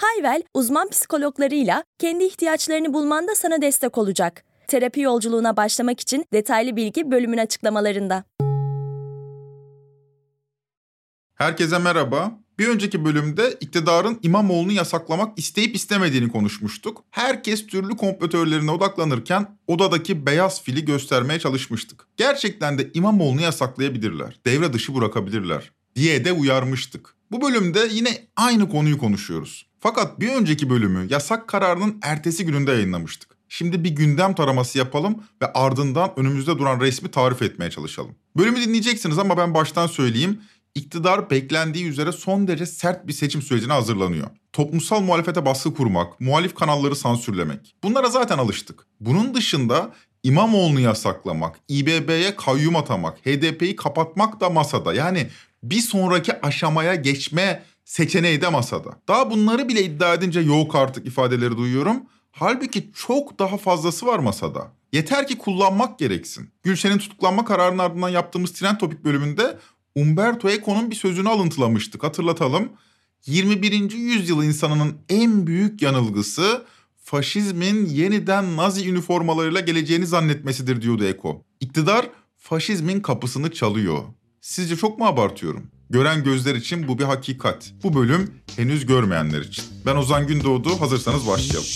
Hayvel, uzman psikologlarıyla kendi ihtiyaçlarını bulmanda sana destek olacak. Terapi yolculuğuna başlamak için detaylı bilgi bölümün açıklamalarında. Herkese merhaba. Bir önceki bölümde iktidarın İmamoğlu'nu yasaklamak isteyip istemediğini konuşmuştuk. Herkes türlü komplo odaklanırken odadaki beyaz fili göstermeye çalışmıştık. Gerçekten de İmamoğlu'nu yasaklayabilirler, devre dışı bırakabilirler diye de uyarmıştık. Bu bölümde yine aynı konuyu konuşuyoruz. Fakat bir önceki bölümü yasak kararının ertesi gününde yayınlamıştık. Şimdi bir gündem taraması yapalım ve ardından önümüzde duran resmi tarif etmeye çalışalım. Bölümü dinleyeceksiniz ama ben baştan söyleyeyim. İktidar beklendiği üzere son derece sert bir seçim sürecine hazırlanıyor. Toplumsal muhalefete baskı kurmak, muhalif kanalları sansürlemek. Bunlara zaten alıştık. Bunun dışında İmamoğlu'nu yasaklamak, İBB'ye kayyum atamak, HDP'yi kapatmak da masada. Yani bir sonraki aşamaya geçme seçeneği de masada. Daha bunları bile iddia edince yok artık ifadeleri duyuyorum. Halbuki çok daha fazlası var masada. Yeter ki kullanmak gereksin. Gülşen'in tutuklanma kararının ardından yaptığımız Trend Topik bölümünde Umberto Eco'nun bir sözünü alıntılamıştık hatırlatalım. 21. yüzyıl insanının en büyük yanılgısı faşizmin yeniden Nazi üniformalarıyla geleceğini zannetmesidir diyordu Eko. İktidar faşizmin kapısını çalıyor. Sizce çok mu abartıyorum? Gören gözler için bu bir hakikat. Bu bölüm henüz görmeyenler için. Ben Ozan Gündoğdu, hazırsanız başlayalım.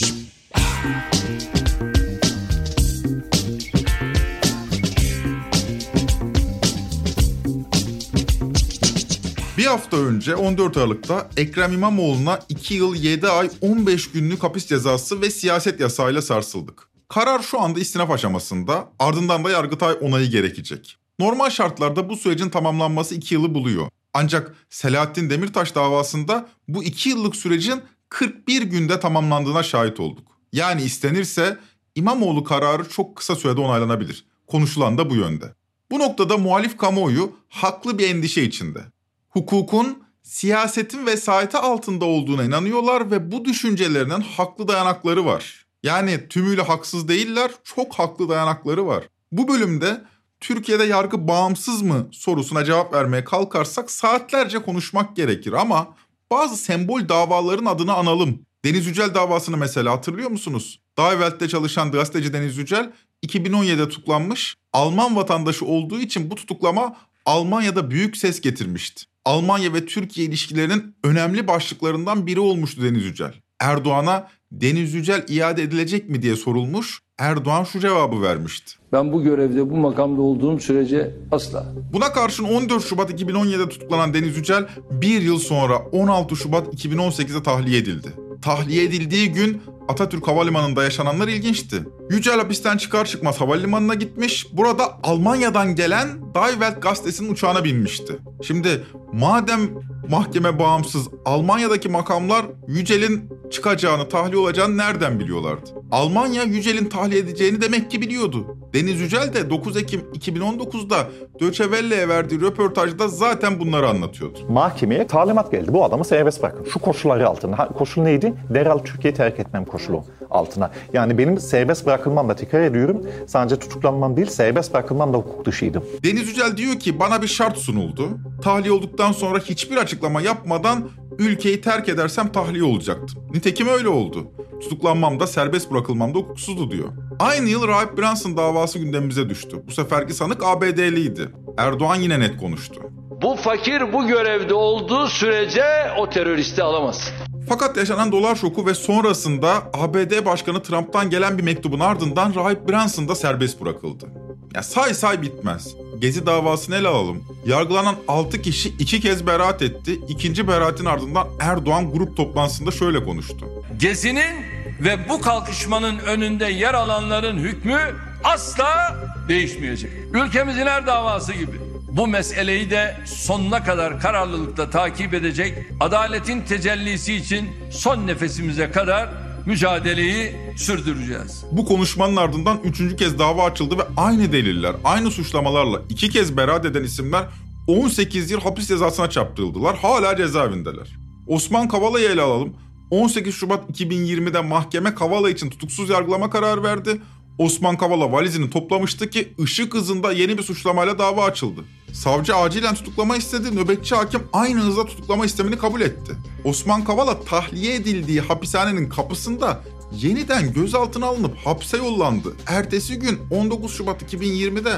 Bir hafta önce 14 Aralık'ta Ekrem İmamoğlu'na 2 yıl 7 ay 15 günlük hapis cezası ve siyaset yasağıyla sarsıldık. Karar şu anda istinaf aşamasında, ardından da Yargıtay onayı gerekecek. Normal şartlarda bu sürecin tamamlanması 2 yılı buluyor. Ancak Selahattin Demirtaş davasında bu 2 yıllık sürecin 41 günde tamamlandığına şahit olduk. Yani istenirse İmamoğlu kararı çok kısa sürede onaylanabilir. Konuşulan da bu yönde. Bu noktada muhalif kamuoyu haklı bir endişe içinde hukukun siyasetin vesayeti altında olduğuna inanıyorlar ve bu düşüncelerinin haklı dayanakları var. Yani tümüyle haksız değiller, çok haklı dayanakları var. Bu bölümde Türkiye'de yargı bağımsız mı sorusuna cevap vermeye kalkarsak saatlerce konuşmak gerekir ama bazı sembol davaların adını analım. Deniz Yücel davasını mesela hatırlıyor musunuz? Daha çalışan gazeteci Deniz Yücel 2017'de tutuklanmış. Alman vatandaşı olduğu için bu tutuklama Almanya'da büyük ses getirmişti. Almanya ve Türkiye ilişkilerinin önemli başlıklarından biri olmuştu Deniz Yücel. Erdoğan'a Deniz Yücel iade edilecek mi diye sorulmuş. Erdoğan şu cevabı vermişti. Ben bu görevde, bu makamda olduğum sürece asla. Buna karşın 14 Şubat 2017'de tutuklanan Deniz Yücel bir yıl sonra 16 Şubat 2018'de tahliye edildi. Tahliye edildiği gün Atatürk Havalimanı'nda yaşananlar ilginçti. Yücel hapisten çıkar çıkmaz havalimanına gitmiş. Burada Almanya'dan gelen Die Welt gazetesinin uçağına binmişti. Şimdi madem mahkeme bağımsız Almanya'daki makamlar Yücel'in çıkacağını, tahliye olacağını nereden biliyorlardı? Almanya Yücel'in tahliye edeceğini demek ki biliyordu. Deniz Yücel de 9 Ekim 2019'da Deutsche Welle'ye verdiği röportajda zaten bunları anlatıyordu. Mahkemeye talimat geldi. Bu adamı serbest bırakın. Şu koşulları altında. Koşul neydi? Derhal Türkiye'yi terk etmem koşulu altına. Yani benim serbest bırakılmam da tekrar ediyorum. Sadece tutuklanmam değil, serbest bırakılmam da hukuk dışıydı. Deniz Yücel diyor ki bana bir şart sunuldu. Tahliye olduktan sonra hiçbir açıklama yapmadan ülkeyi terk edersem tahliye olacaktım. Nitekim öyle oldu. Tutuklanmam da serbest bırakılmam da hukuksuzdu diyor. Aynı yıl Rahip Brunson davası gündemimize düştü. Bu seferki sanık ABD'liydi. Erdoğan yine net konuştu. Bu fakir bu görevde olduğu sürece o teröristi alamaz. Fakat yaşanan dolar şoku ve sonrasında ABD Başkanı Trump'tan gelen bir mektubun ardından Rahip Brunson da serbest bırakıldı. Ya say say bitmez. Gezi davasını ele alalım. Yargılanan 6 kişi iki kez beraat etti. İkinci beraatin ardından Erdoğan grup toplantısında şöyle konuştu. Gezi'nin ve bu kalkışmanın önünde yer alanların hükmü asla değişmeyecek. Ülkemizin her davası gibi bu meseleyi de sonuna kadar kararlılıkla takip edecek, adaletin tecellisi için son nefesimize kadar mücadeleyi sürdüreceğiz. Bu konuşmanın ardından üçüncü kez dava açıldı ve aynı deliller, aynı suçlamalarla iki kez beraat eden isimler 18 yıl hapis cezasına çarptırıldılar. Hala cezaevindeler. Osman Kavala'yı ele alalım. 18 Şubat 2020'de mahkeme Kavala için tutuksuz yargılama kararı verdi. Osman Kavala valizini toplamıştı ki ışık hızında yeni bir suçlamayla dava açıldı. Savcı acilen tutuklama istedi. Nöbetçi hakim aynı hızda tutuklama istemini kabul etti. Osman Kavala tahliye edildiği hapishanenin kapısında yeniden gözaltına alınıp hapse yollandı. Ertesi gün 19 Şubat 2020'de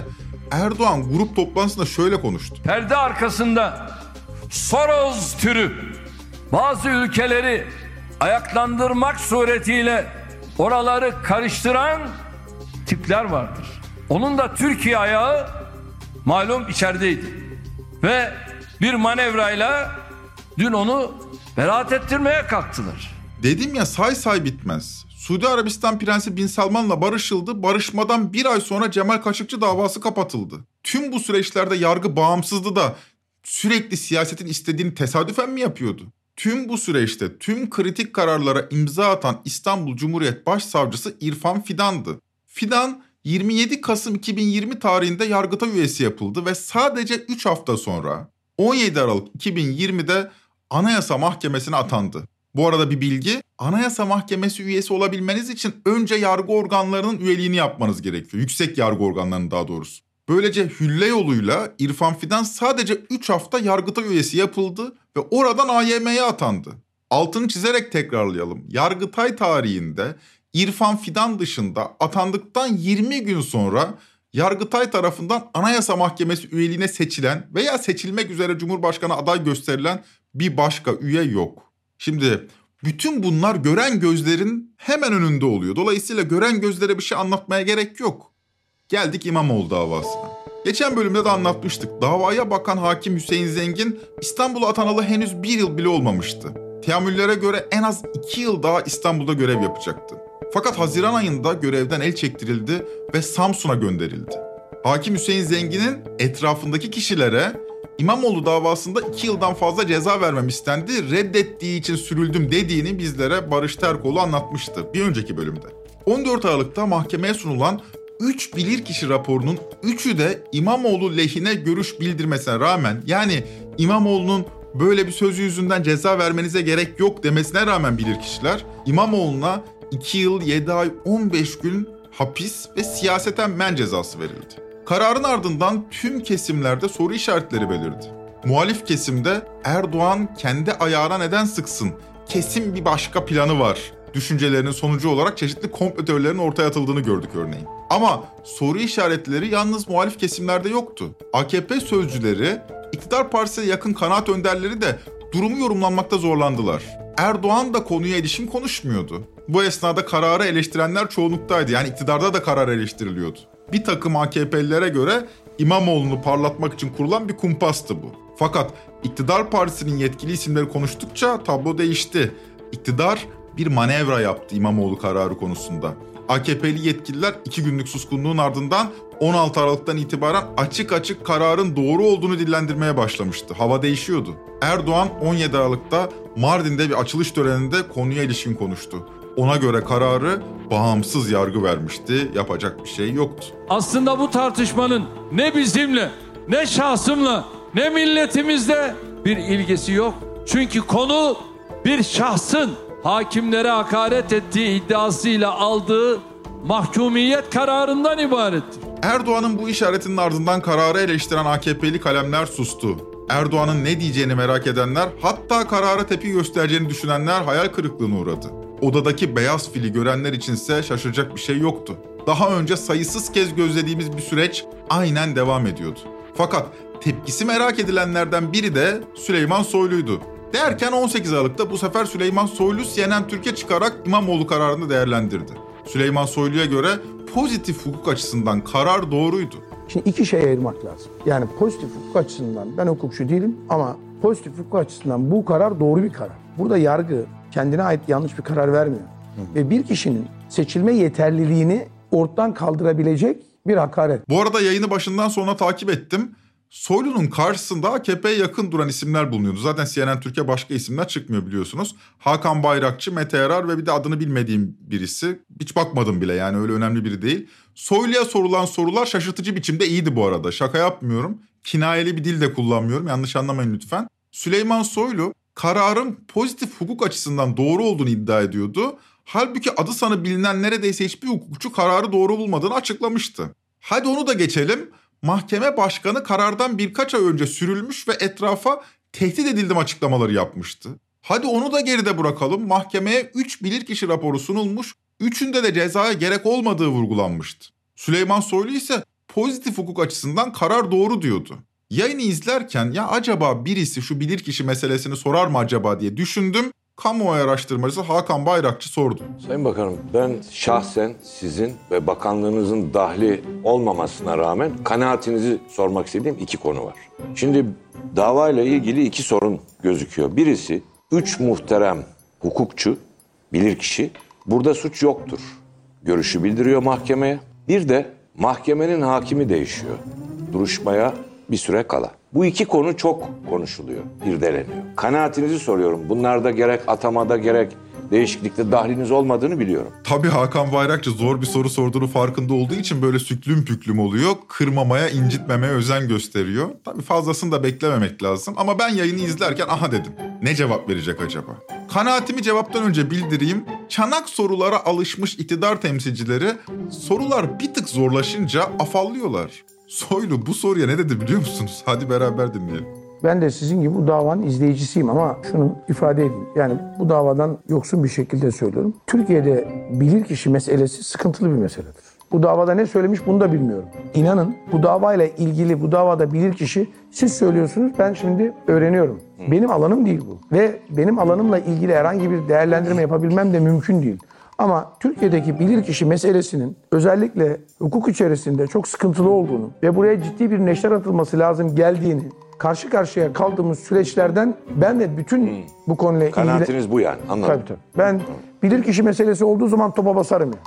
Erdoğan grup toplantısında şöyle konuştu. Perde arkasında Soros türü bazı ülkeleri ayaklandırmak suretiyle oraları karıştıran tipler vardır. Onun da Türkiye ayağı malum içerideydi. Ve bir manevrayla dün onu beraat ettirmeye kalktılar. Dedim ya say say bitmez. Suudi Arabistan Prensi Bin Salman'la barışıldı. Barışmadan bir ay sonra Cemal Kaşıkçı davası kapatıldı. Tüm bu süreçlerde yargı bağımsızdı da sürekli siyasetin istediğini tesadüfen mi yapıyordu? Tüm bu süreçte tüm kritik kararlara imza atan İstanbul Cumhuriyet Başsavcısı İrfan Fidan'dı. Fidan 27 Kasım 2020 tarihinde Yargıtay üyesi yapıldı ve sadece 3 hafta sonra 17 Aralık 2020'de Anayasa Mahkemesi'ne atandı. Bu arada bir bilgi, Anayasa Mahkemesi üyesi olabilmeniz için önce yargı organlarının üyeliğini yapmanız gerekiyor. Yüksek yargı organlarının daha doğrusu. Böylece hülle yoluyla İrfan Fidan sadece 3 hafta Yargıtay üyesi yapıldı ve oradan AYM'ye atandı. Altını çizerek tekrarlayalım. Yargıtay tarihinde İrfan Fidan dışında atandıktan 20 gün sonra Yargıtay tarafından Anayasa Mahkemesi üyeliğine seçilen veya seçilmek üzere Cumhurbaşkanı aday gösterilen bir başka üye yok. Şimdi bütün bunlar gören gözlerin hemen önünde oluyor. Dolayısıyla gören gözlere bir şey anlatmaya gerek yok. Geldik İmamoğlu davasına. Geçen bölümde de anlatmıştık. Davaya bakan hakim Hüseyin Zengin İstanbul'a atanalı henüz bir yıl bile olmamıştı. Teamüllere göre en az iki yıl daha İstanbul'da görev yapacaktı. Fakat Haziran ayında görevden el çektirildi ve Samsun'a gönderildi. Hakim Hüseyin Zengin'in etrafındaki kişilere İmamoğlu davasında iki yıldan fazla ceza vermem istendi, reddettiği için sürüldüm dediğini bizlere Barış Terkoğlu anlatmıştı bir önceki bölümde. 14 Aralık'ta mahkemeye sunulan 3 bilirkişi raporunun 3'ü de İmamoğlu lehine görüş bildirmesine rağmen yani İmamoğlu'nun böyle bir sözü yüzünden ceza vermenize gerek yok demesine rağmen bilirkişiler İmamoğlu'na 2 yıl 7 ay 15 gün hapis ve siyaseten men cezası verildi. Kararın ardından tüm kesimlerde soru işaretleri belirdi. Muhalif kesimde Erdoğan kendi ayağına neden sıksın? Kesin bir başka planı var. Düşüncelerinin sonucu olarak çeşitli komplo teorilerinin ortaya atıldığını gördük örneğin. Ama soru işaretleri yalnız muhalif kesimlerde yoktu. AKP sözcüleri, iktidar partisine yakın kanaat önderleri de durumu yorumlanmakta zorlandılar. Erdoğan da konuya ilişkin konuşmuyordu. Bu esnada kararı eleştirenler çoğunluktaydı. Yani iktidarda da karar eleştiriliyordu. Bir takım AKP'lilere göre İmamoğlu'nu parlatmak için kurulan bir kumpastı bu. Fakat iktidar partisinin yetkili isimleri konuştukça tablo değişti. İktidar bir manevra yaptı İmamoğlu kararı konusunda. AKP'li yetkililer iki günlük suskunluğun ardından 16 Aralık'tan itibaren açık açık kararın doğru olduğunu dillendirmeye başlamıştı. Hava değişiyordu. Erdoğan 17 Aralık'ta Mardin'de bir açılış töreninde konuya ilişkin konuştu. Ona göre kararı bağımsız yargı vermişti. Yapacak bir şey yoktu. Aslında bu tartışmanın ne bizimle, ne şahsımla, ne milletimizle bir ilgisi yok. Çünkü konu bir şahsın hakimlere hakaret ettiği iddiasıyla aldığı mahkumiyet kararından ibarettir. Erdoğan'ın bu işaretinin ardından kararı eleştiren AKP'li kalemler sustu. Erdoğan'ın ne diyeceğini merak edenler, hatta karara tepki göstereceğini düşünenler hayal kırıklığına uğradı. Odadaki beyaz fili görenler içinse şaşıracak bir şey yoktu. Daha önce sayısız kez gözlediğimiz bir süreç aynen devam ediyordu. Fakat tepkisi merak edilenlerden biri de Süleyman Soylu'ydu. Derken 18 Aralık'ta bu sefer Süleyman Soylu CNN Türkiye çıkarak İmamoğlu kararını değerlendirdi. Süleyman Soylu'ya göre pozitif hukuk açısından karar doğruydu. Şimdi iki şey ayırmak lazım. Yani pozitif hukuk açısından ben hukukçu değilim ama pozitif hukuk açısından bu karar doğru bir karar. Burada yargı kendine ait yanlış bir karar vermiyor. Ve bir kişinin seçilme yeterliliğini ortadan kaldırabilecek bir hakaret. Bu arada yayını başından sona takip ettim. Soylu'nun karşısında AKP'ye yakın duran isimler bulunuyordu. Zaten CNN Türkiye başka isimler çıkmıyor biliyorsunuz. Hakan Bayrakçı, Mete Yarar ve bir de adını bilmediğim birisi. Hiç bakmadım bile yani öyle önemli biri değil. Soylu'ya sorulan sorular şaşırtıcı biçimde iyiydi bu arada. Şaka yapmıyorum. Kinayeli bir dil de kullanmıyorum. Yanlış anlamayın lütfen. Süleyman Soylu kararın pozitif hukuk açısından doğru olduğunu iddia ediyordu. Halbuki adı sanı bilinen neredeyse hiçbir hukukçu kararı doğru bulmadığını açıklamıştı. Hadi onu da geçelim. Mahkeme başkanı karardan birkaç ay önce sürülmüş ve etrafa tehdit edildim açıklamaları yapmıştı. Hadi onu da geride bırakalım. Mahkemeye 3 bilirkişi raporu sunulmuş. Üçünde de cezaya gerek olmadığı vurgulanmıştı. Süleyman Soylu ise pozitif hukuk açısından karar doğru diyordu. Yayını izlerken ya acaba birisi şu bilirkişi meselesini sorar mı acaba diye düşündüm. Kamuoyu araştırmacısı Hakan Bayrakçı sordu. Sayın Bakanım ben şahsen sizin ve bakanlığınızın dahli olmamasına rağmen kanaatinizi sormak istediğim iki konu var. Şimdi davayla ilgili iki sorun gözüküyor. Birisi üç muhterem hukukçu, bilirkişi burada suç yoktur görüşü bildiriyor mahkemeye. Bir de mahkemenin hakimi değişiyor. Duruşmaya bir süre kala. Bu iki konu çok konuşuluyor, irdeleniyor. Kanaatinizi soruyorum. Bunlarda gerek atamada gerek değişiklikte dahliniz olmadığını biliyorum. Tabii Hakan Bayrakçı zor bir soru sorduğunu farkında olduğu için böyle süklüm püklüm oluyor. Kırmamaya, incitmemeye özen gösteriyor. Tabii fazlasını da beklememek lazım. Ama ben yayını izlerken aha dedim. Ne cevap verecek acaba? Kanaatimi cevaptan önce bildireyim. Çanak sorulara alışmış iktidar temsilcileri sorular bir tık zorlaşınca afallıyorlar. Soylu bu soruya ne dedi biliyor musunuz? Hadi beraber dinleyelim. Ben de sizin gibi bu davanın izleyicisiyim ama şunu ifade edeyim. Yani bu davadan yoksun bir şekilde söylüyorum. Türkiye'de bilirkişi meselesi sıkıntılı bir meseledir. Bu davada ne söylemiş bunu da bilmiyorum. İnanın bu davayla ilgili bu davada bilirkişi siz söylüyorsunuz ben şimdi öğreniyorum. Benim alanım değil bu. Ve benim alanımla ilgili herhangi bir değerlendirme yapabilmem de mümkün değil. Ama Türkiye'deki bilirkişi meselesinin özellikle hukuk içerisinde çok sıkıntılı olduğunu ve buraya ciddi bir neşter atılması lazım geldiğini karşı karşıya kaldığımız süreçlerden ben de bütün bu konuyla ilgili... Kanaatiniz bu yani anladım. Tabii tabii. Ben bilirkişi meselesi olduğu zaman topa basarım ya.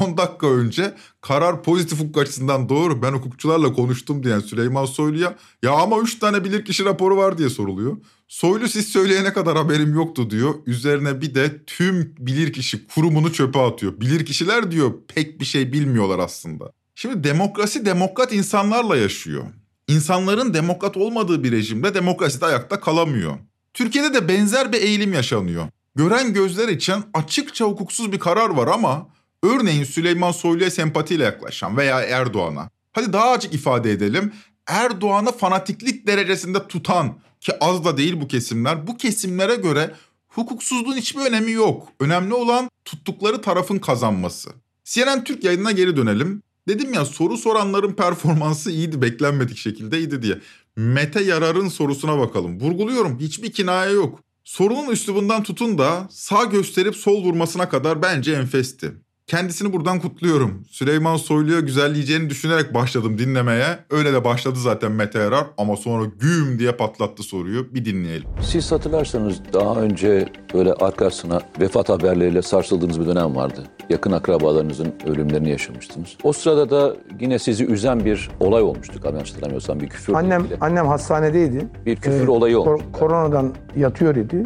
10 dakika önce karar pozitif hukuk açısından doğru ben hukukçularla konuştum diyen Süleyman Soylu'ya ya ama 3 tane bilirkişi raporu var diye soruluyor. Soylu siz söyleyene kadar haberim yoktu diyor. Üzerine bir de tüm bilirkişi kurumunu çöpe atıyor. Bilirkişiler diyor pek bir şey bilmiyorlar aslında. Şimdi demokrasi demokrat insanlarla yaşıyor. İnsanların demokrat olmadığı bir rejimde demokrasi de ayakta kalamıyor. Türkiye'de de benzer bir eğilim yaşanıyor. Gören gözler için açıkça hukuksuz bir karar var ama örneğin Süleyman Soylu'ya sempatiyle yaklaşan veya Erdoğan'a hadi daha açık ifade edelim Erdoğan'ı fanatiklik derecesinde tutan ki az da değil bu kesimler bu kesimlere göre hukuksuzluğun hiçbir önemi yok. Önemli olan tuttukları tarafın kazanması. CNN Türk yayınına geri dönelim. Dedim ya soru soranların performansı iyiydi beklenmedik şekilde iyiydi diye. Mete Yarar'ın sorusuna bakalım. Vurguluyorum hiçbir kinaye yok. Sorunun üslubundan tutun da sağ gösterip sol vurmasına kadar bence enfesti. Kendisini buradan kutluyorum. Süleyman Soylu'ya güzelleyeceğini düşünerek başladım dinlemeye. Öyle de başladı zaten Mete Yarar ama sonra güm diye patlattı soruyu. Bir dinleyelim. Siz hatırlarsanız daha önce böyle arkasına vefat haberleriyle sarsıldığınız bir dönem vardı. Yakın akrabalarınızın ölümlerini yaşamıştınız. O sırada da yine sizi üzen bir olay olmuştu. Yanlış hatırlamıyorsam bir küfür. Annem ilgili. annem hastanedeydi. Bir küfür Ee, olayı kor- olmuş. koronadan yatıyor idi.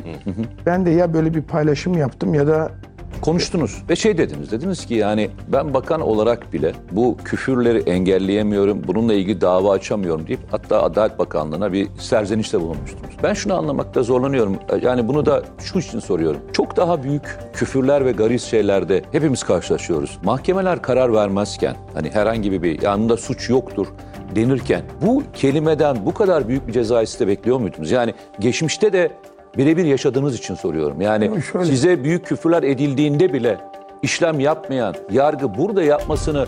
Ben de ya böyle bir paylaşım yaptım ya da Konuştunuz ve şey dediniz. Dediniz ki yani ben bakan olarak bile bu küfürleri engelleyemiyorum. Bununla ilgili dava açamıyorum deyip hatta Adalet Bakanlığı'na bir serzenişte bulunmuştunuz. Ben şunu anlamakta zorlanıyorum. Yani bunu da şu için soruyorum. Çok daha büyük küfürler ve gariz şeylerde hepimiz karşılaşıyoruz. Mahkemeler karar vermezken hani herhangi bir yanında suç yoktur denirken bu kelimeden bu kadar büyük bir ceza de bekliyor muydunuz? Yani geçmişte de birebir yaşadığınız için soruyorum. Yani şöyle. size büyük küfürler edildiğinde bile işlem yapmayan yargı burada yapmasını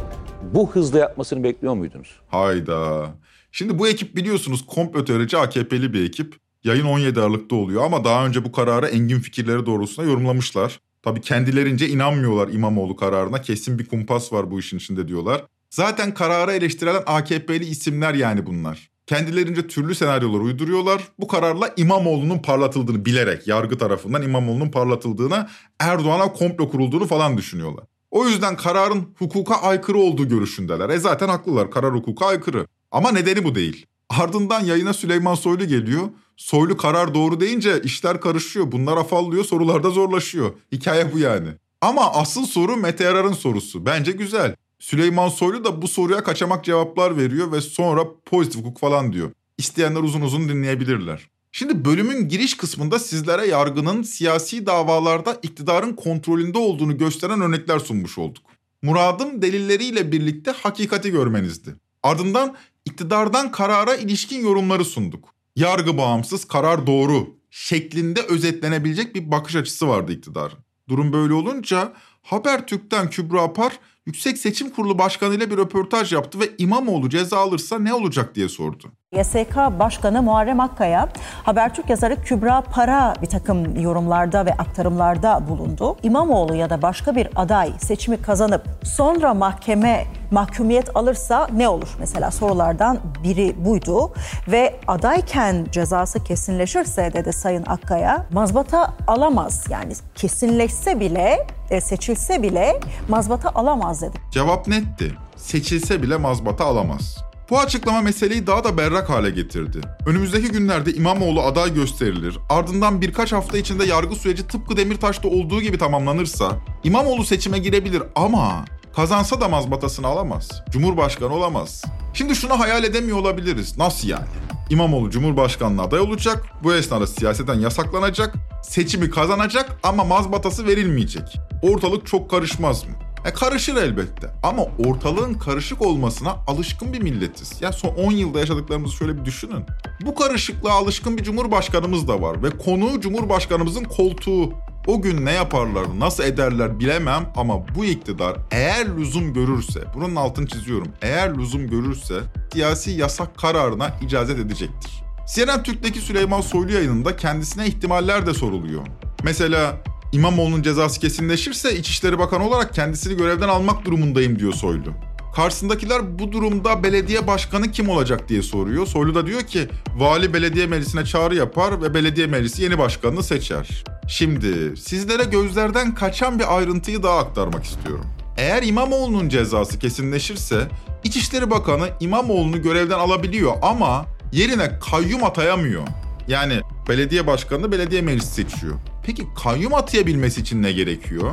bu hızda yapmasını bekliyor muydunuz? Hayda. Şimdi bu ekip biliyorsunuz komplo teorici AKP'li bir ekip. Yayın 17 Aralık'ta oluyor ama daha önce bu kararı engin fikirleri doğrultusunda yorumlamışlar. Tabii kendilerince inanmıyorlar İmamoğlu kararına. Kesin bir kumpas var bu işin içinde diyorlar. Zaten kararı eleştirilen AKP'li isimler yani bunlar. Kendilerince türlü senaryolar uyduruyorlar. Bu kararla İmamoğlu'nun parlatıldığını bilerek yargı tarafından İmamoğlu'nun parlatıldığına Erdoğan'a komplo kurulduğunu falan düşünüyorlar. O yüzden kararın hukuka aykırı olduğu görüşündeler. E zaten haklılar karar hukuka aykırı. Ama nedeni bu değil. Ardından yayına Süleyman Soylu geliyor. Soylu karar doğru deyince işler karışıyor. Bunlar afallıyor, sorularda zorlaşıyor. Hikaye bu yani. Ama asıl soru Mete Yarar'ın sorusu. Bence güzel. Süleyman Soylu da bu soruya kaçamak cevaplar veriyor ve sonra pozitif hukuk falan diyor. İsteyenler uzun uzun dinleyebilirler. Şimdi bölümün giriş kısmında sizlere yargının siyasi davalarda iktidarın kontrolünde olduğunu gösteren örnekler sunmuş olduk. Muradım delilleriyle birlikte hakikati görmenizdi. Ardından iktidardan karara ilişkin yorumları sunduk. Yargı bağımsız, karar doğru şeklinde özetlenebilecek bir bakış açısı vardı iktidarın. Durum böyle olunca Habertürk'ten Kübra Par Yüksek Seçim Kurulu Başkanı ile bir röportaj yaptı ve İmamoğlu ceza alırsa ne olacak diye sordu. YSK Başkanı Muharrem Akkaya, Habertürk yazarı Kübra Para bir takım yorumlarda ve aktarımlarda bulundu. İmamoğlu ya da başka bir aday seçimi kazanıp sonra mahkeme mahkumiyet alırsa ne olur? Mesela sorulardan biri buydu ve adayken cezası kesinleşirse dedi Sayın Akkaya mazbata alamaz. Yani kesinleşse bile e, seçilse bile mazbata alamaz dedi. Cevap netti. Seçilse bile mazbata alamaz. Bu açıklama meseleyi daha da berrak hale getirdi. Önümüzdeki günlerde İmamoğlu aday gösterilir, ardından birkaç hafta içinde yargı süreci tıpkı Demirtaş'ta olduğu gibi tamamlanırsa İmamoğlu seçime girebilir ama kazansa da mazbatasını alamaz. Cumhurbaşkanı olamaz. Şimdi şunu hayal edemiyor olabiliriz. Nasıl yani? İmamoğlu Cumhurbaşkanlığı aday olacak, bu esnada siyaseten yasaklanacak, seçimi kazanacak ama mazbatası verilmeyecek. Ortalık çok karışmaz mı? E karışır elbette ama ortalığın karışık olmasına alışkın bir milletiz. Ya son 10 yılda yaşadıklarımızı şöyle bir düşünün. Bu karışıklığa alışkın bir cumhurbaşkanımız da var ve konu cumhurbaşkanımızın koltuğu. O gün ne yaparlar, nasıl ederler bilemem ama bu iktidar eğer lüzum görürse, bunun altını çiziyorum, eğer lüzum görürse siyasi yasak kararına icazet edecektir. CNN Türk'teki Süleyman Soylu yayınında kendisine ihtimaller de soruluyor. Mesela İmamoğlu'nun cezası kesinleşirse İçişleri Bakanı olarak kendisini görevden almak durumundayım diyor Soylu. Karşısındakiler bu durumda belediye başkanı kim olacak diye soruyor. Soylu da diyor ki vali belediye meclisine çağrı yapar ve belediye meclisi yeni başkanını seçer. Şimdi sizlere gözlerden kaçan bir ayrıntıyı daha aktarmak istiyorum. Eğer İmamoğlu'nun cezası kesinleşirse İçişleri Bakanı İmamoğlu'nu görevden alabiliyor ama yerine kayyum atayamıyor. Yani belediye başkanını belediye meclisi seçiyor. Peki kayyum atayabilmesi için ne gerekiyor?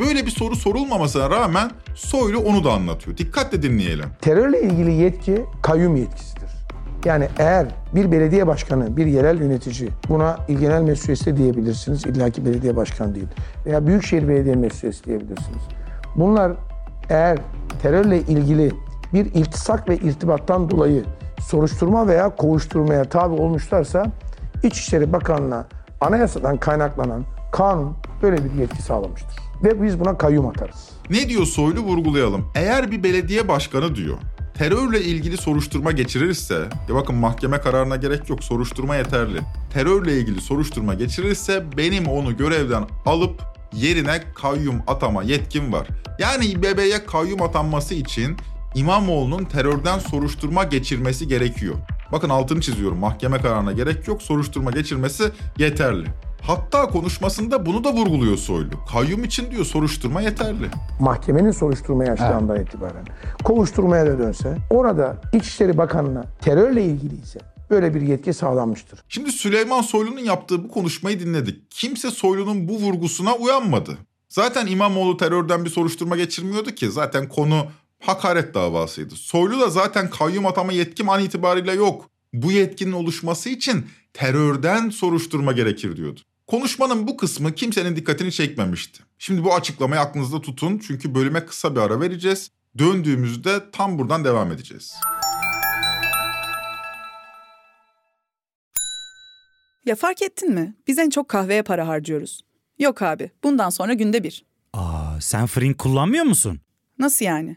Böyle bir soru sorulmamasına rağmen Soylu onu da anlatıyor. Dikkatle dinleyelim. Terörle ilgili yetki kayyum yetkisidir. Yani eğer bir belediye başkanı, bir yerel yönetici buna il genel mesuliyeti diyebilirsiniz. İlla belediye başkanı değil. Veya büyükşehir belediye mesuliyeti diyebilirsiniz. Bunlar eğer terörle ilgili bir iltisak ve irtibattan dolayı soruşturma veya kovuşturmaya tabi olmuşlarsa İçişleri Bakanlığı'na anayasadan kaynaklanan kanun böyle bir yetki sağlamıştır. Ve biz buna kayyum atarız. Ne diyor Soylu vurgulayalım. Eğer bir belediye başkanı diyor terörle ilgili soruşturma geçirirse, ya bakın mahkeme kararına gerek yok soruşturma yeterli. Terörle ilgili soruşturma geçirirse benim onu görevden alıp yerine kayyum atama yetkim var. Yani İBB'ye kayyum atanması için İmamoğlu'nun terörden soruşturma geçirmesi gerekiyor. Bakın altını çiziyorum. Mahkeme kararına gerek yok. Soruşturma geçirmesi yeterli. Hatta konuşmasında bunu da vurguluyor Soylu. Kayyum için diyor soruşturma yeterli. Mahkemenin soruşturmaya açtığından evet. itibaren kovuşturmaya da dönse orada İçişleri Bakanı'na terörle ilgili ise böyle bir yetki sağlanmıştır. Şimdi Süleyman Soylu'nun yaptığı bu konuşmayı dinledik. Kimse Soylu'nun bu vurgusuna uyanmadı. Zaten İmamoğlu terörden bir soruşturma geçirmiyordu ki. Zaten konu hakaret davasıydı. Soylu da zaten kayyum atama yetkim an itibariyle yok. Bu yetkinin oluşması için terörden soruşturma gerekir diyordu. Konuşmanın bu kısmı kimsenin dikkatini çekmemişti. Şimdi bu açıklamayı aklınızda tutun çünkü bölüme kısa bir ara vereceğiz. Döndüğümüzde tam buradan devam edeceğiz. Ya fark ettin mi? Biz en çok kahveye para harcıyoruz. Yok abi, bundan sonra günde bir. Aa, sen Frink kullanmıyor musun? Nasıl yani?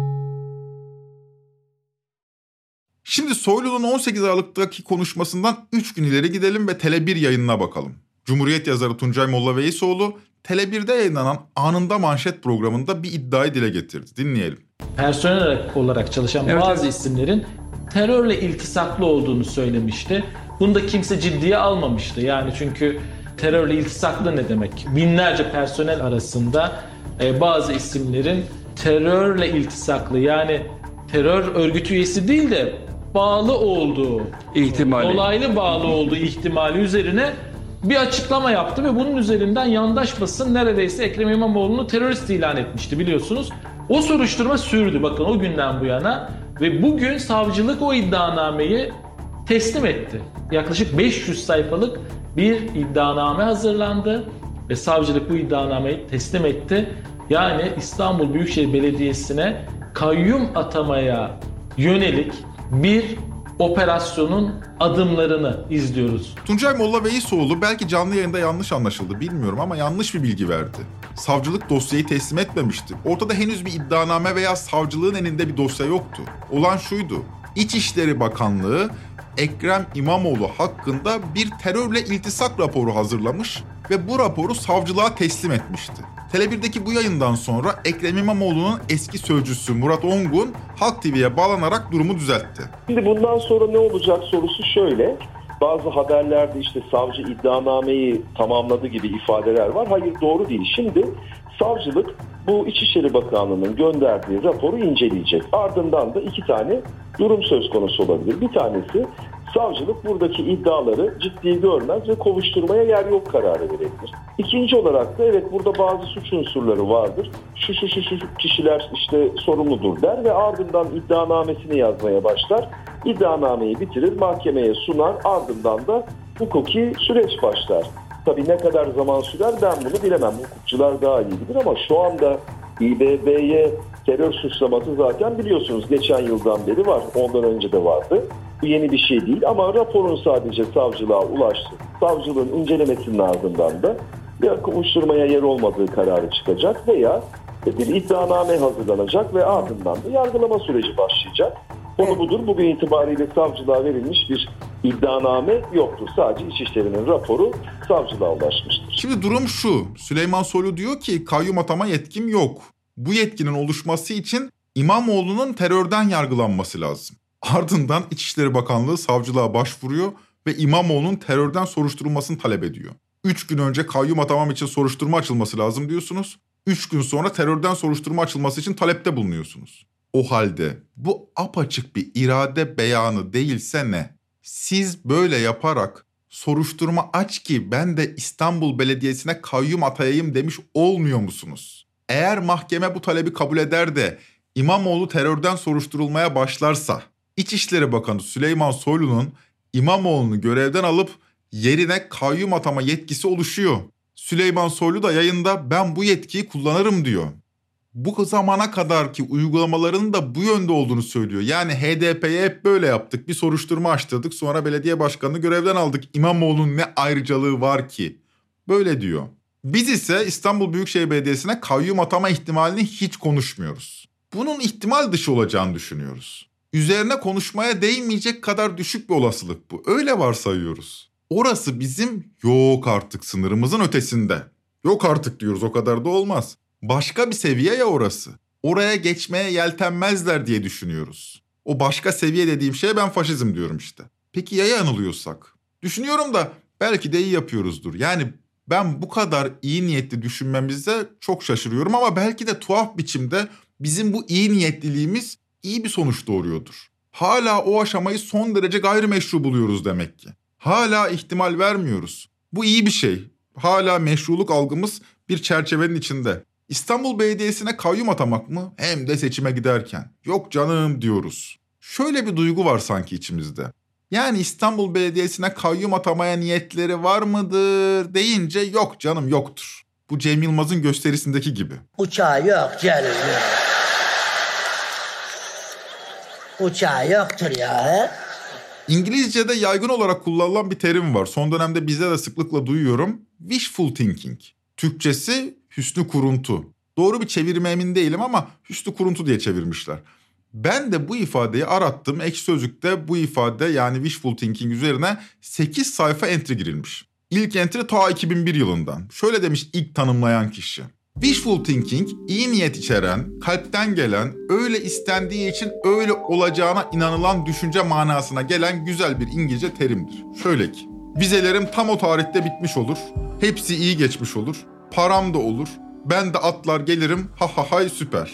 Şimdi Soylu'nun 18 Aralık'taki konuşmasından 3 gün ileri gidelim ve Tele1 yayınına bakalım. Cumhuriyet yazarı Tuncay Molla Veysoğlu, Tele1'de yayınlanan Anında Manşet programında bir iddiayı dile getirdi. Dinleyelim. Personel olarak çalışan Evet, bazı evet. isimlerin terörle iltisaklı olduğunu söylemişti. Bunu da kimse ciddiye almamıştı. Yani çünkü terörle iltisaklı ne demek? Binlerce personel arasında e, bazı isimlerin terörle iltisaklı yani terör örgütü üyesi değil de bağlı olduğu İhtimali. dolaylı bağlı olduğu ihtimali üzerine bir açıklama yaptı ve bunun üzerinden yandaş basın neredeyse Ekrem İmamoğlu'nu terörist ilan etmişti biliyorsunuz. O soruşturma sürdü bakın o günden bu yana ve bugün savcılık o iddianameyi teslim etti. Yaklaşık 500 sayfalık bir iddianame hazırlandı ve savcılık bu iddianameyi teslim etti. Yani İstanbul Büyükşehir Belediyesi'ne kayyum atamaya yönelik bir operasyonun adımlarını izliyoruz. Tuncay Molla Veysoğlu belki canlı yayında yanlış anlaşıldı bilmiyorum ama yanlış bir bilgi verdi. Savcılık dosyayı teslim etmemişti. Ortada henüz bir iddianame veya savcılığın elinde bir dosya yoktu. Olan şuydu. İçişleri Bakanlığı Ekrem İmamoğlu hakkında bir terörle iltisak raporu hazırlamış ve bu raporu savcılığa teslim etmişti. Tele1'deki bu yayından sonra Ekrem İmamoğlu'nun eski sözcüsü Murat Ongun Halk TV'ye bağlanarak durumu düzeltti. Şimdi bundan sonra ne olacak sorusu şöyle. Bazı haberlerde işte savcı iddianameyi tamamladı gibi ifadeler var. Hayır doğru değil. Şimdi savcılık bu İçişleri Bakanlığı'nın gönderdiği raporu inceleyecek. Ardından da iki tane durum söz konusu olabilir. Bir tanesi savcılık buradaki iddiaları ciddi görmez ve kovuşturmaya yer yok kararı verebilir. İkinci olarak da evet burada bazı suç unsurları vardır. Şu şu şu, şu kişiler işte sorumludur der ve ardından iddianamesini yazmaya başlar. İddianameyi bitirir, mahkemeye sunar, ardından da hukuki süreç başlar. Tabii ne kadar zaman sürer ben bunu bilemem. Hukukçular daha iyi bilir ama şu anda İBB'ye terör suçlaması zaten biliyorsunuz geçen yıldan beri var. Ondan önce de vardı. Bu yeni bir şey değil ama raporun sadece savcılığa ulaştı. Savcılığın incelemesinin ardından da bir kovuşturmaya yer olmadığı kararı çıkacak veya bir iddianame hazırlanacak ve ardından da yargılama süreci başlayacak. Konu budur. Bugün itibariyle savcılığa verilmiş bir iddianame yoktur. Sadece İçişleri'nin raporu savcılığa ulaşmıştır. Şimdi durum şu. Süleyman Soylu diyor ki kayyum atama yetkim yok. Bu yetkinin oluşması için İmamoğlu'nun terörden yargılanması lazım. Ardından İçişleri Bakanlığı savcılığa başvuruyor ve İmamoğlu'nun terörden soruşturulmasını talep ediyor. 3 gün önce kayyum atamam için soruşturma açılması lazım diyorsunuz. 3 gün sonra terörden soruşturma açılması için talepte bulunuyorsunuz. O halde bu apaçık bir irade beyanı değilse ne? Siz böyle yaparak soruşturma aç ki ben de İstanbul Belediyesi'ne kayyum atayayım demiş olmuyor musunuz? Eğer mahkeme bu talebi kabul eder de İmamoğlu terörden soruşturulmaya başlarsa İçişleri Bakanı Süleyman Soylu'nun İmamoğlu'nu görevden alıp yerine kayyum atama yetkisi oluşuyor. Süleyman Soylu da yayında ben bu yetkiyi kullanırım diyor. Bu zamana kadarki uygulamaların da bu yönde olduğunu söylüyor. Yani HDP'ye hep böyle yaptık. Bir soruşturma açtırdık sonra belediye başkanını görevden aldık. İmamoğlu'nun ne ayrıcalığı var ki? Böyle diyor. Biz ise İstanbul Büyükşehir Belediyesi'ne kayyum atama ihtimalini hiç konuşmuyoruz. Bunun ihtimal dışı olacağını düşünüyoruz. Üzerine konuşmaya değmeyecek kadar düşük bir olasılık bu. Öyle varsayıyoruz. Orası bizim yok artık sınırımızın ötesinde. Yok artık diyoruz o kadar da olmaz. Başka bir seviye ya orası. Oraya geçmeye yeltenmezler diye düşünüyoruz. O başka seviye dediğim şeye ben faşizm diyorum işte. Peki ya yanılıyorsak? Düşünüyorum da belki de iyi yapıyoruzdur. Yani ben bu kadar iyi niyetli düşünmemize çok şaşırıyorum ama belki de tuhaf biçimde bizim bu iyi niyetliliğimiz iyi bir sonuç doğuruyordur. Hala o aşamayı son derece gayrimeşru buluyoruz demek ki. Hala ihtimal vermiyoruz. Bu iyi bir şey. Hala meşruluk algımız bir çerçevenin içinde. İstanbul Belediyesi'ne kayyum atamak mı? Hem de seçime giderken. Yok canım diyoruz. Şöyle bir duygu var sanki içimizde. Yani İstanbul Belediyesi'ne kayyum atamaya niyetleri var mıdır deyince yok canım yoktur. Bu Cem Yılmaz'ın gösterisindeki gibi. Uçağı yok canım yok. Uçağı yoktur ya. He? İngilizce'de yaygın olarak kullanılan bir terim var. Son dönemde bizde de sıklıkla duyuyorum. Wishful thinking. Türkçesi hüsnü kuruntu. Doğru bir çevirme emin değilim ama hüsnü kuruntu diye çevirmişler. Ben de bu ifadeyi arattım. Ekşi Sözlük'te bu ifade yani wishful thinking üzerine 8 sayfa entry girilmiş. İlk entry ta 2001 yılından. Şöyle demiş ilk tanımlayan kişi. Wishful thinking, iyi niyet içeren, kalpten gelen, öyle istendiği için öyle olacağına inanılan düşünce manasına gelen güzel bir İngilizce terimdir. Şöyle ki, vizelerim tam o tarihte bitmiş olur, hepsi iyi geçmiş olur, param da olur, ben de atlar gelirim, ha ha hay süper.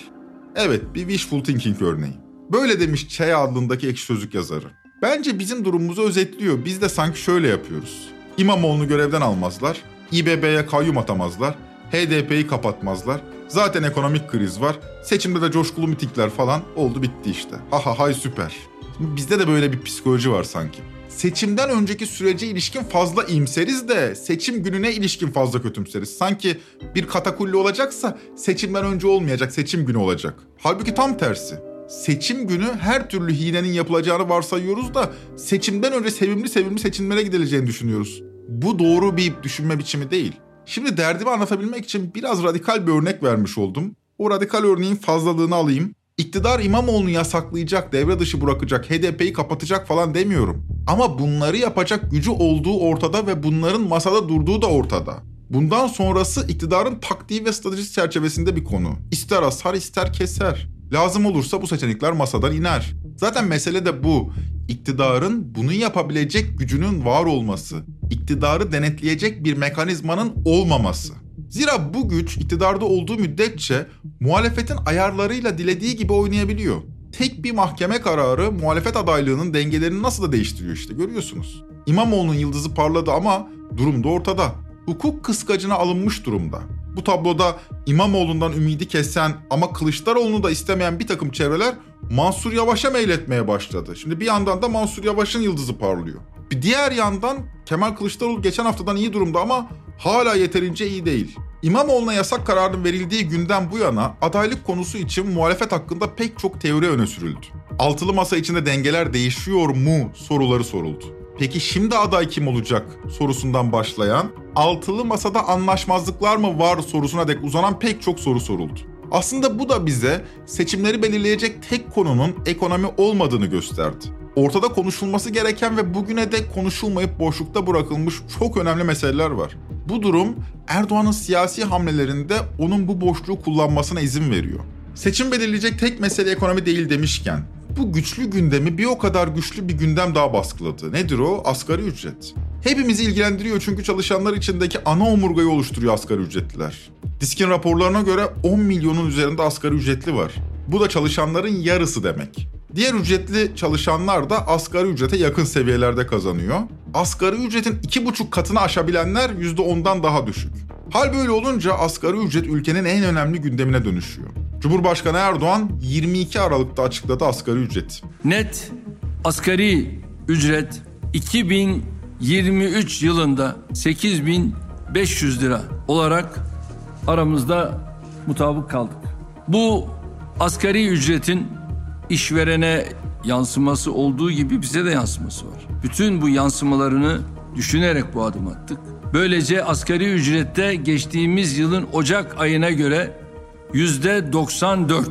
Evet, bir wishful thinking örneği. Böyle demiş Çey adındaki ekşi sözlük yazarı. Bence bizim durumumuzu özetliyor. Biz de sanki şöyle yapıyoruz. İmamoğlu'nu görevden almazlar, İBB'ye kayyum atamazlar, HDP'yi kapatmazlar. Zaten ekonomik kriz var. Seçimde de coşkulu mitikler falan oldu bitti işte. Ha ha hay süper. Şimdi bizde de böyle bir psikoloji var sanki. Seçimden önceki sürece ilişkin fazla iyimseriz de seçim gününe ilişkin fazla kötümseriz. Sanki bir katakulli olacaksa seçimden önce olmayacak, seçim günü olacak. Halbuki tam tersi. Seçim günü her türlü hilenin yapılacağını varsayıyoruz da seçimden önce sevimli sevimli seçimlere gidileceğini düşünüyoruz. Bu doğru bir düşünme biçimi değil. Şimdi derdimi anlatabilmek için biraz radikal bir örnek vermiş oldum. O radikal örneğin fazlalığını alayım. İktidar İmamoğlu'nu yasaklayacak, devre dışı bırakacak, HDP'yi kapatacak falan demiyorum. Ama bunları yapacak gücü olduğu ortada ve bunların masada durduğu da ortada. Bundan sonrası iktidarın taktiği ve stratejisi çerçevesinde bir konu. İster asar ister keser. Lazım olursa bu seçenekler masadan iner. Zaten mesele de bu. İktidarın bunu yapabilecek gücünün var olması. iktidarı denetleyecek bir mekanizmanın olmaması. Zira bu güç iktidarda olduğu müddetçe muhalefetin ayarlarıyla dilediği gibi oynayabiliyor. Tek bir mahkeme kararı muhalefet adaylığının dengelerini nasıl da değiştiriyor işte görüyorsunuz. İmamoğlu'nun yıldızı parladı ama durum da ortada. Hukuk kıskacına alınmış durumda. Bu tabloda İmamoğlu'ndan ümidi kesen ama Kılıçdaroğlu'nu da istemeyen bir takım çevreler Mansur Yavaş'a meyletmeye başladı. Şimdi bir yandan da Mansur Yavaş'ın yıldızı parlıyor. Bir diğer yandan Kemal Kılıçdaroğlu geçen haftadan iyi durumda ama hala yeterince iyi değil. İmamoğlu'na yasak kararının verildiği günden bu yana adaylık konusu için muhalefet hakkında pek çok teori öne sürüldü. Altılı masa içinde dengeler değişiyor mu soruları soruldu. Peki şimdi aday kim olacak sorusundan başlayan, altılı masada anlaşmazlıklar mı var sorusuna dek uzanan pek çok soru soruldu. Aslında bu da bize seçimleri belirleyecek tek konunun ekonomi olmadığını gösterdi. Ortada konuşulması gereken ve bugüne dek konuşulmayıp boşlukta bırakılmış çok önemli meseleler var. Bu durum Erdoğan'ın siyasi hamlelerinde onun bu boşluğu kullanmasına izin veriyor. Seçim belirleyecek tek mesele ekonomi değil demişken bu güçlü gündemi bir o kadar güçlü bir gündem daha baskıladı. Nedir o? Asgari ücret. Hepimizi ilgilendiriyor çünkü çalışanlar içindeki ana omurgayı oluşturuyor asgari ücretliler. Diskin raporlarına göre 10 milyonun üzerinde asgari ücretli var. Bu da çalışanların yarısı demek. Diğer ücretli çalışanlar da asgari ücrete yakın seviyelerde kazanıyor. Asgari ücretin 2,5 katını aşabilenler %10'dan daha düşük. Hal böyle olunca asgari ücret ülkenin en önemli gündemine dönüşüyor. Cumhurbaşkanı Erdoğan 22 Aralık'ta açıkladı asgari ücret. Net asgari ücret 2023 yılında 8500 lira olarak aramızda mutabık kaldık. Bu asgari ücretin işverene yansıması olduğu gibi bize de yansıması var. Bütün bu yansımalarını düşünerek bu adım attık. Böylece asgari ücrette geçtiğimiz yılın Ocak ayına göre yüzde 94,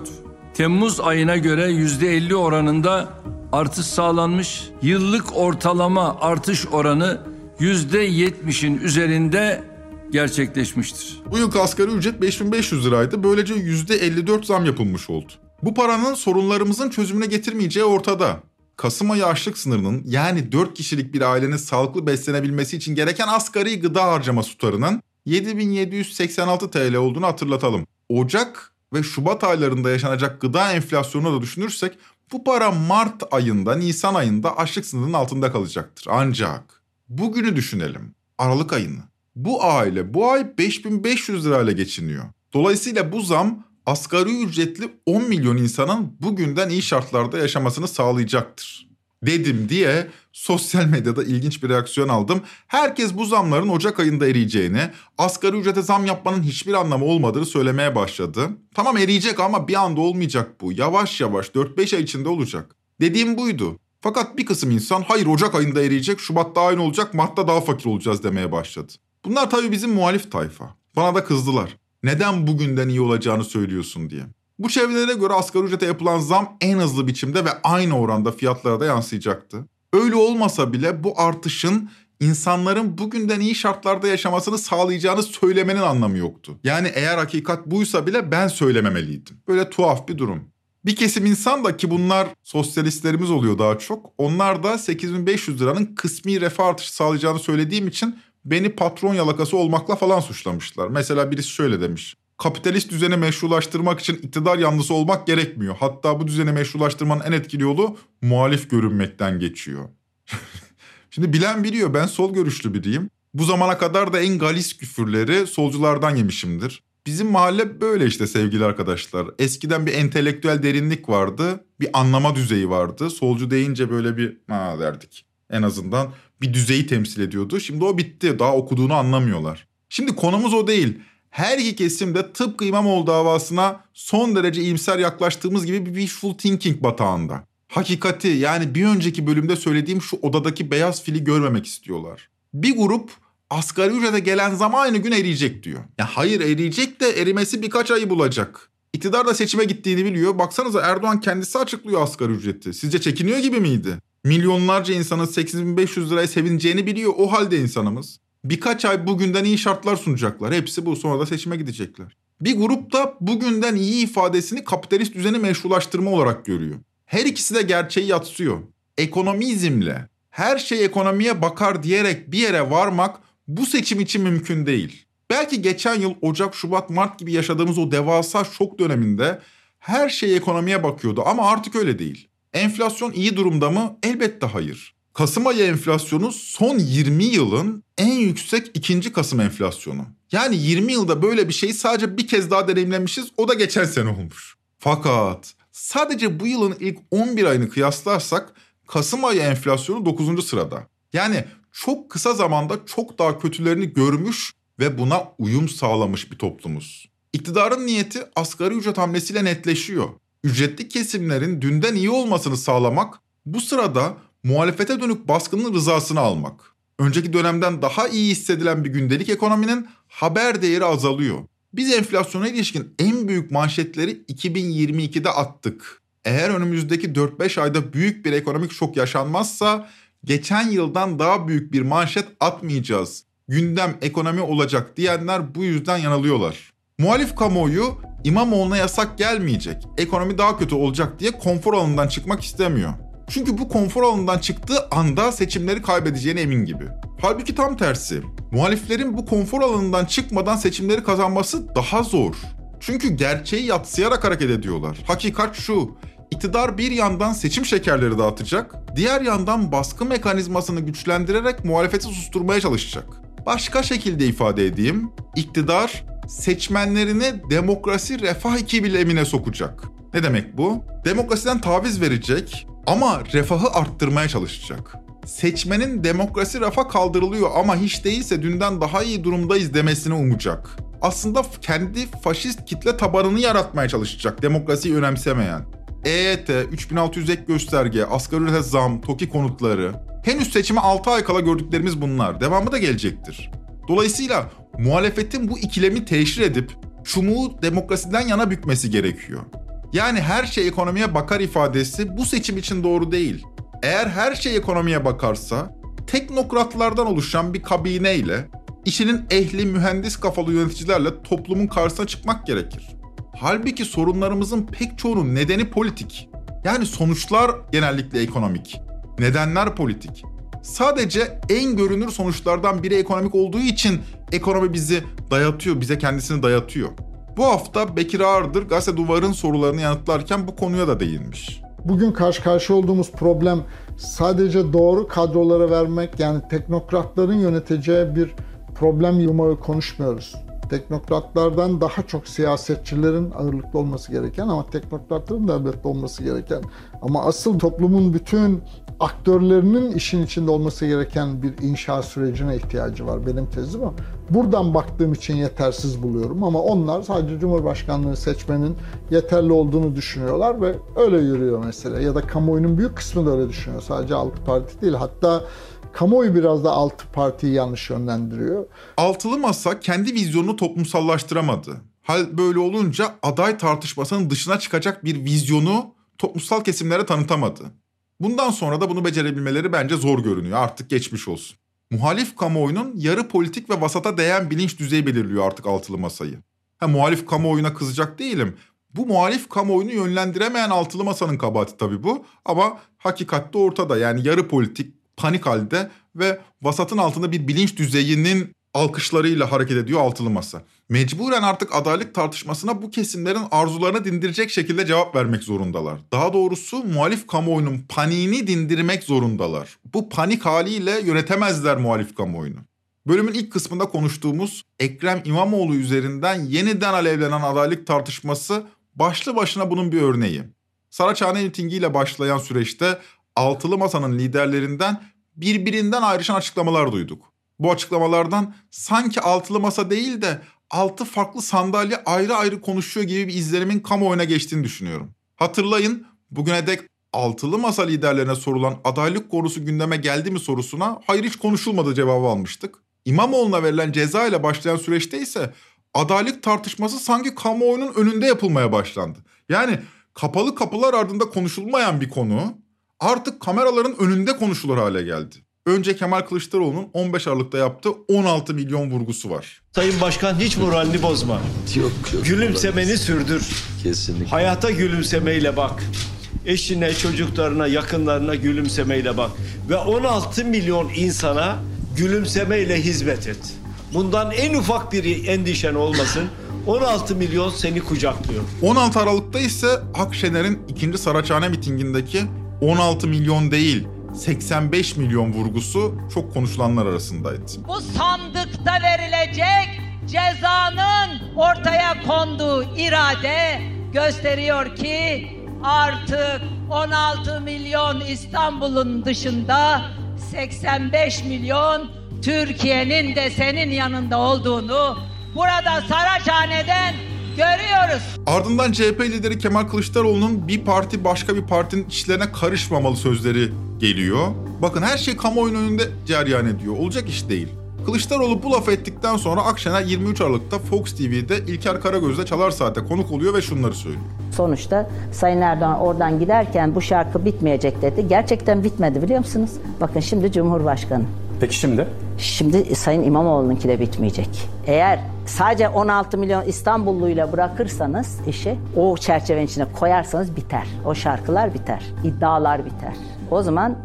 Temmuz ayına göre yüzde 50 oranında artış sağlanmış. Yıllık ortalama artış oranı yüzde 70'in üzerinde gerçekleşmiştir. Bu yıl asgari ücret 5500 liraydı. Böylece %54 zam yapılmış oldu. Bu paranın sorunlarımızın çözümüne getirmeyeceği ortada. Kasım ayı açlık sınırının yani 4 kişilik bir ailenin sağlıklı beslenebilmesi için gereken asgari gıda harcaması tutarının 7786 TL olduğunu hatırlatalım. Ocak ve Şubat aylarında yaşanacak gıda enflasyonunu da düşünürsek bu para Mart ayında, Nisan ayında açlık sınırının altında kalacaktır. Ancak bugünü düşünelim. Aralık ayını. Bu aile bu ay 5500 lirayla geçiniyor. Dolayısıyla bu zam asgari ücretli 10 milyon insanın bugünden iyi şartlarda yaşamasını sağlayacaktır. Dedim diye sosyal medyada ilginç bir reaksiyon aldım. Herkes bu zamların Ocak ayında eriyeceğini, asgari ücrete zam yapmanın hiçbir anlamı olmadığını söylemeye başladı. Tamam eriyecek ama bir anda olmayacak bu. Yavaş yavaş 4-5 ay içinde olacak. Dediğim buydu. Fakat bir kısım insan hayır Ocak ayında eriyecek, Şubat'ta aynı olacak, Mart'ta daha fakir olacağız demeye başladı. Bunlar tabii bizim muhalif tayfa. Bana da kızdılar. Neden bugünden iyi olacağını söylüyorsun diye. Bu çevrelere göre asgari ücrete yapılan zam en hızlı biçimde ve aynı oranda fiyatlara da yansıyacaktı. Öyle olmasa bile bu artışın insanların bugünden iyi şartlarda yaşamasını sağlayacağını söylemenin anlamı yoktu. Yani eğer hakikat buysa bile ben söylememeliydim. Böyle tuhaf bir durum. Bir kesim insan da ki bunlar sosyalistlerimiz oluyor daha çok. Onlar da 8500 liranın kısmi refah artışı sağlayacağını söylediğim için beni patron yalakası olmakla falan suçlamışlar. Mesela birisi şöyle demiş. Kapitalist düzeni meşrulaştırmak için iktidar yanlısı olmak gerekmiyor. Hatta bu düzeni meşrulaştırmanın en etkili yolu muhalif görünmekten geçiyor. Şimdi bilen biliyor ben sol görüşlü biriyim. Bu zamana kadar da en galis küfürleri solculardan yemişimdir. Bizim mahalle böyle işte sevgili arkadaşlar. Eskiden bir entelektüel derinlik vardı. Bir anlama düzeyi vardı. Solcu deyince böyle bir ha derdik. En azından bir düzeyi temsil ediyordu. Şimdi o bitti. Daha okuduğunu anlamıyorlar. Şimdi konumuz o değil. Her iki kesim de tıpkı İmamoğlu davasına son derece iyimser yaklaştığımız gibi bir wishful thinking batağında. Hakikati yani bir önceki bölümde söylediğim şu odadaki beyaz fili görmemek istiyorlar. Bir grup asgari ücrete gelen zam aynı gün eriyecek diyor. Ya hayır eriyecek de erimesi birkaç ayı bulacak. İktidar da seçime gittiğini biliyor. Baksanıza Erdoğan kendisi açıklıyor asgari ücreti. Sizce çekiniyor gibi miydi? Milyonlarca insanın 8500 liraya sevineceğini biliyor. O halde insanımız. Birkaç ay bugünden iyi şartlar sunacaklar. Hepsi bu sonra da seçime gidecekler. Bir grup da bugünden iyi ifadesini kapitalist düzeni meşrulaştırma olarak görüyor. Her ikisi de gerçeği yatsıyor. Ekonomizmle her şey ekonomiye bakar diyerek bir yere varmak bu seçim için mümkün değil. Belki geçen yıl Ocak, Şubat, Mart gibi yaşadığımız o devasa şok döneminde her şey ekonomiye bakıyordu ama artık öyle değil. Enflasyon iyi durumda mı? Elbette hayır. Kasım ayı enflasyonu son 20 yılın en yüksek ikinci Kasım enflasyonu. Yani 20 yılda böyle bir şeyi sadece bir kez daha deneyimlemişiz o da geçen sene olmuş. Fakat sadece bu yılın ilk 11 ayını kıyaslarsak Kasım ayı enflasyonu 9. sırada. Yani çok kısa zamanda çok daha kötülerini görmüş ve buna uyum sağlamış bir toplumuz. İktidarın niyeti asgari ücret hamlesiyle netleşiyor. Ücretli kesimlerin dünden iyi olmasını sağlamak, bu sırada muhalefete dönük baskının rızasını almak. Önceki dönemden daha iyi hissedilen bir gündelik ekonominin haber değeri azalıyor. Biz enflasyona ilişkin en büyük manşetleri 2022'de attık. Eğer önümüzdeki 4-5 ayda büyük bir ekonomik şok yaşanmazsa geçen yıldan daha büyük bir manşet atmayacağız. Gündem ekonomi olacak diyenler bu yüzden yanılıyorlar. Muhalif kamuoyu İmamoğlu'na yasak gelmeyecek, ekonomi daha kötü olacak diye konfor alanından çıkmak istemiyor. Çünkü bu konfor alanından çıktığı anda seçimleri kaybedeceğine emin gibi. Halbuki tam tersi. Muhaliflerin bu konfor alanından çıkmadan seçimleri kazanması daha zor. Çünkü gerçeği yatsıyarak hareket ediyorlar. Hakikat şu. İktidar bir yandan seçim şekerleri dağıtacak, diğer yandan baskı mekanizmasını güçlendirerek muhalefeti susturmaya çalışacak. Başka şekilde ifade edeyim, iktidar seçmenlerini demokrasi refah ikilemine sokacak. Ne demek bu? Demokrasiden taviz verecek ama refahı arttırmaya çalışacak. Seçmenin demokrasi rafa kaldırılıyor ama hiç değilse dünden daha iyi durumdayız demesini umacak. Aslında kendi faşist kitle tabanını yaratmaya çalışacak demokrasiyi önemsemeyen. EYT, 3600 ek gösterge, asgari ücret zam, TOKİ konutları. Henüz seçime 6 ay kala gördüklerimiz bunlar. Devamı da gelecektir. Dolayısıyla muhalefetin bu ikilemi teşhir edip çumuğu demokrasiden yana bükmesi gerekiyor. Yani her şey ekonomiye bakar ifadesi bu seçim için doğru değil. Eğer her şey ekonomiye bakarsa teknokratlardan oluşan bir kabineyle işinin ehli mühendis kafalı yöneticilerle toplumun karşısına çıkmak gerekir. Halbuki sorunlarımızın pek çoğunun nedeni politik. Yani sonuçlar genellikle ekonomik. Nedenler politik. Sadece en görünür sonuçlardan biri ekonomik olduğu için ekonomi bizi dayatıyor, bize kendisini dayatıyor. Bu hafta Bekir Ağırdır Gazete Duvar'ın sorularını yanıtlarken bu konuya da değinmiş. Bugün karşı karşıya olduğumuz problem sadece doğru kadrolara vermek yani teknokratların yöneteceği bir problem yumağı konuşmuyoruz. Teknokratlardan daha çok siyasetçilerin ağırlıklı olması gereken ama teknokratların da elbette olması gereken ama asıl toplumun bütün aktörlerinin işin içinde olması gereken bir inşa sürecine ihtiyacı var. Benim tezim o. Buradan baktığım için yetersiz buluyorum ama onlar sadece Cumhurbaşkanlığı seçmenin yeterli olduğunu düşünüyorlar ve öyle yürüyor mesela. Ya da kamuoyunun büyük kısmı da öyle düşünüyor. Sadece altı parti değil. Hatta kamuoyu biraz da altı partiyi yanlış yönlendiriyor. Altılı Masa kendi vizyonunu toplumsallaştıramadı. Hal böyle olunca aday tartışmasının dışına çıkacak bir vizyonu toplumsal kesimlere tanıtamadı. Bundan sonra da bunu becerebilmeleri bence zor görünüyor. Artık geçmiş olsun. Muhalif kamuoyunun yarı politik ve vasata değen bilinç düzeyi belirliyor artık altılı masayı. Ha, muhalif kamuoyuna kızacak değilim. Bu muhalif kamuoyunu yönlendiremeyen altılı masanın kabahati tabii bu. Ama hakikatte ortada yani yarı politik, panik halde ve vasatın altında bir bilinç düzeyinin alkışlarıyla hareket ediyor altılı masa. Mecburen artık adaylık tartışmasına bu kesimlerin arzularını dindirecek şekilde cevap vermek zorundalar. Daha doğrusu muhalif kamuoyunun paniğini dindirmek zorundalar. Bu panik haliyle yönetemezler muhalif kamuoyunu. Bölümün ilk kısmında konuştuğumuz Ekrem İmamoğlu üzerinden yeniden alevlenen adaylık tartışması başlı başına bunun bir örneği. Saraçhane mitingiyle başlayan süreçte altılı masanın liderlerinden birbirinden ayrışan açıklamalar duyduk. Bu açıklamalardan sanki altılı masa değil de altı farklı sandalye ayrı ayrı konuşuyor gibi bir izlenimin kamuoyuna geçtiğini düşünüyorum. Hatırlayın bugüne dek altılı masa liderlerine sorulan adaylık konusu gündeme geldi mi sorusuna hayır hiç konuşulmadı cevabı almıştık. İmamoğlu'na verilen ceza ile başlayan süreçte ise adaylık tartışması sanki kamuoyunun önünde yapılmaya başlandı. Yani kapalı kapılar ardında konuşulmayan bir konu artık kameraların önünde konuşulur hale geldi. Önce Kemal Kılıçdaroğlu'nun 15 Aralık'ta yaptığı 16 milyon vurgusu var. Sayın Başkan hiç moralini bozma. Yok, yok. Gülümsemeni sürdür. Kesinlikle. Hayata gülümsemeyle bak. Eşine, çocuklarına, yakınlarına gülümsemeyle bak. Ve 16 milyon insana gülümsemeyle hizmet et. Bundan en ufak bir endişen olmasın. 16 milyon seni kucaklıyor. 16 Aralık'ta ise Akşener'in ikinci Saraçhane mitingindeki 16 milyon değil 85 milyon vurgusu çok konuşulanlar arasındaydı. Bu sandıkta verilecek cezanın ortaya konduğu irade gösteriyor ki artık 16 milyon İstanbul'un dışında 85 milyon Türkiye'nin de senin yanında olduğunu burada Saraçhane'den görüyoruz. Ardından CHP lideri Kemal Kılıçdaroğlu'nun bir parti başka bir partinin işlerine karışmamalı sözleri geliyor. Bakın her şey kamuoyunun önünde cereyan ediyor. Olacak iş değil. Kılıçdaroğlu bu lafı ettikten sonra Akşener 23 Aralık'ta Fox TV'de İlker Karagöz'de Çalar Saat'e konuk oluyor ve şunları söylüyor. Sonuçta Sayın Erdoğan oradan giderken bu şarkı bitmeyecek dedi. Gerçekten bitmedi biliyor musunuz? Bakın şimdi Cumhurbaşkanı. Peki şimdi? Şimdi Sayın İmamoğlu'nunki de bitmeyecek. Eğer sadece 16 milyon İstanbulluyla bırakırsanız işi o çerçevenin içine koyarsanız biter. O şarkılar biter. iddialar biter. O zaman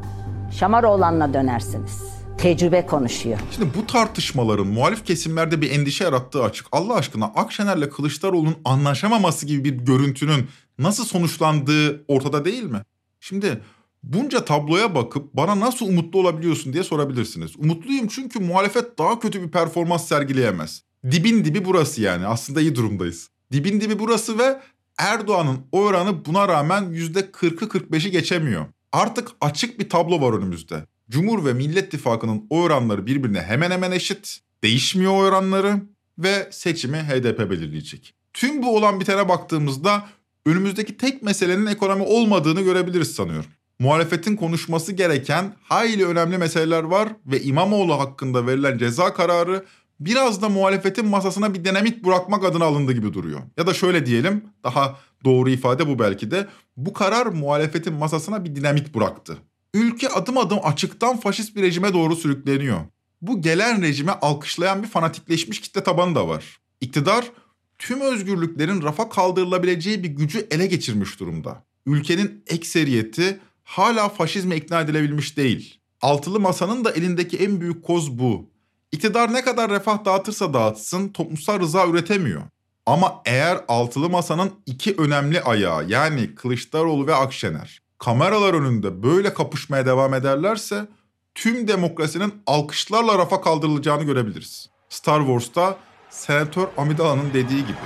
Şamaroğlan'la dönersiniz. Tecrübe konuşuyor. Şimdi bu tartışmaların muhalif kesimlerde bir endişe yarattığı açık. Allah aşkına Akşener'le Kılıçdaroğlu'nun anlaşamaması gibi bir görüntünün nasıl sonuçlandığı ortada değil mi? Şimdi bunca tabloya bakıp bana nasıl umutlu olabiliyorsun diye sorabilirsiniz. Umutluyum çünkü muhalefet daha kötü bir performans sergileyemez. Dibin dibi burası yani aslında iyi durumdayız. Dibin dibi burası ve Erdoğan'ın oranı buna rağmen %40'ı 45'i geçemiyor. Artık açık bir tablo var önümüzde. Cumhur ve Millet İttifakı'nın oy oranları birbirine hemen hemen eşit. Değişmiyor oranları ve seçimi HDP belirleyecek. Tüm bu olan bitene baktığımızda önümüzdeki tek meselenin ekonomi olmadığını görebiliriz sanıyorum. Muhalefetin konuşması gereken hayli önemli meseleler var ve İmamoğlu hakkında verilen ceza kararı biraz da muhalefetin masasına bir dinamit bırakmak adına alındı gibi duruyor. Ya da şöyle diyelim, daha doğru ifade bu belki de. Bu karar muhalefetin masasına bir dinamit bıraktı. Ülke adım adım açıktan faşist bir rejime doğru sürükleniyor. Bu gelen rejime alkışlayan bir fanatikleşmiş kitle tabanı da var. İktidar tüm özgürlüklerin rafa kaldırılabileceği bir gücü ele geçirmiş durumda. Ülkenin ekseriyeti hala faşizme ikna edilebilmiş değil. Altılı masanın da elindeki en büyük koz bu. İktidar ne kadar refah dağıtırsa dağıtsın toplumsal rıza üretemiyor. Ama eğer altılı masanın iki önemli ayağı yani Kılıçdaroğlu ve Akşener kameralar önünde böyle kapışmaya devam ederlerse tüm demokrasinin alkışlarla rafa kaldırılacağını görebiliriz. Star Wars'ta Senatör Amidala'nın dediği gibi.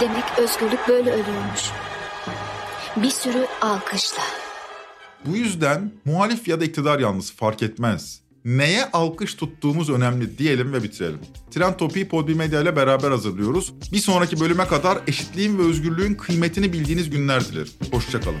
Demek özgürlük böyle ölüyormuş. Bir sürü alkışla. Bu yüzden muhalif ya da iktidar yanlısı fark etmez. Neye alkış tuttuğumuz önemli diyelim ve bitirelim. Trend Topi'yi Podbi Medya ile beraber hazırlıyoruz. Bir sonraki bölüme kadar eşitliğin ve özgürlüğün kıymetini bildiğiniz günler dilerim. Hoşçakalın.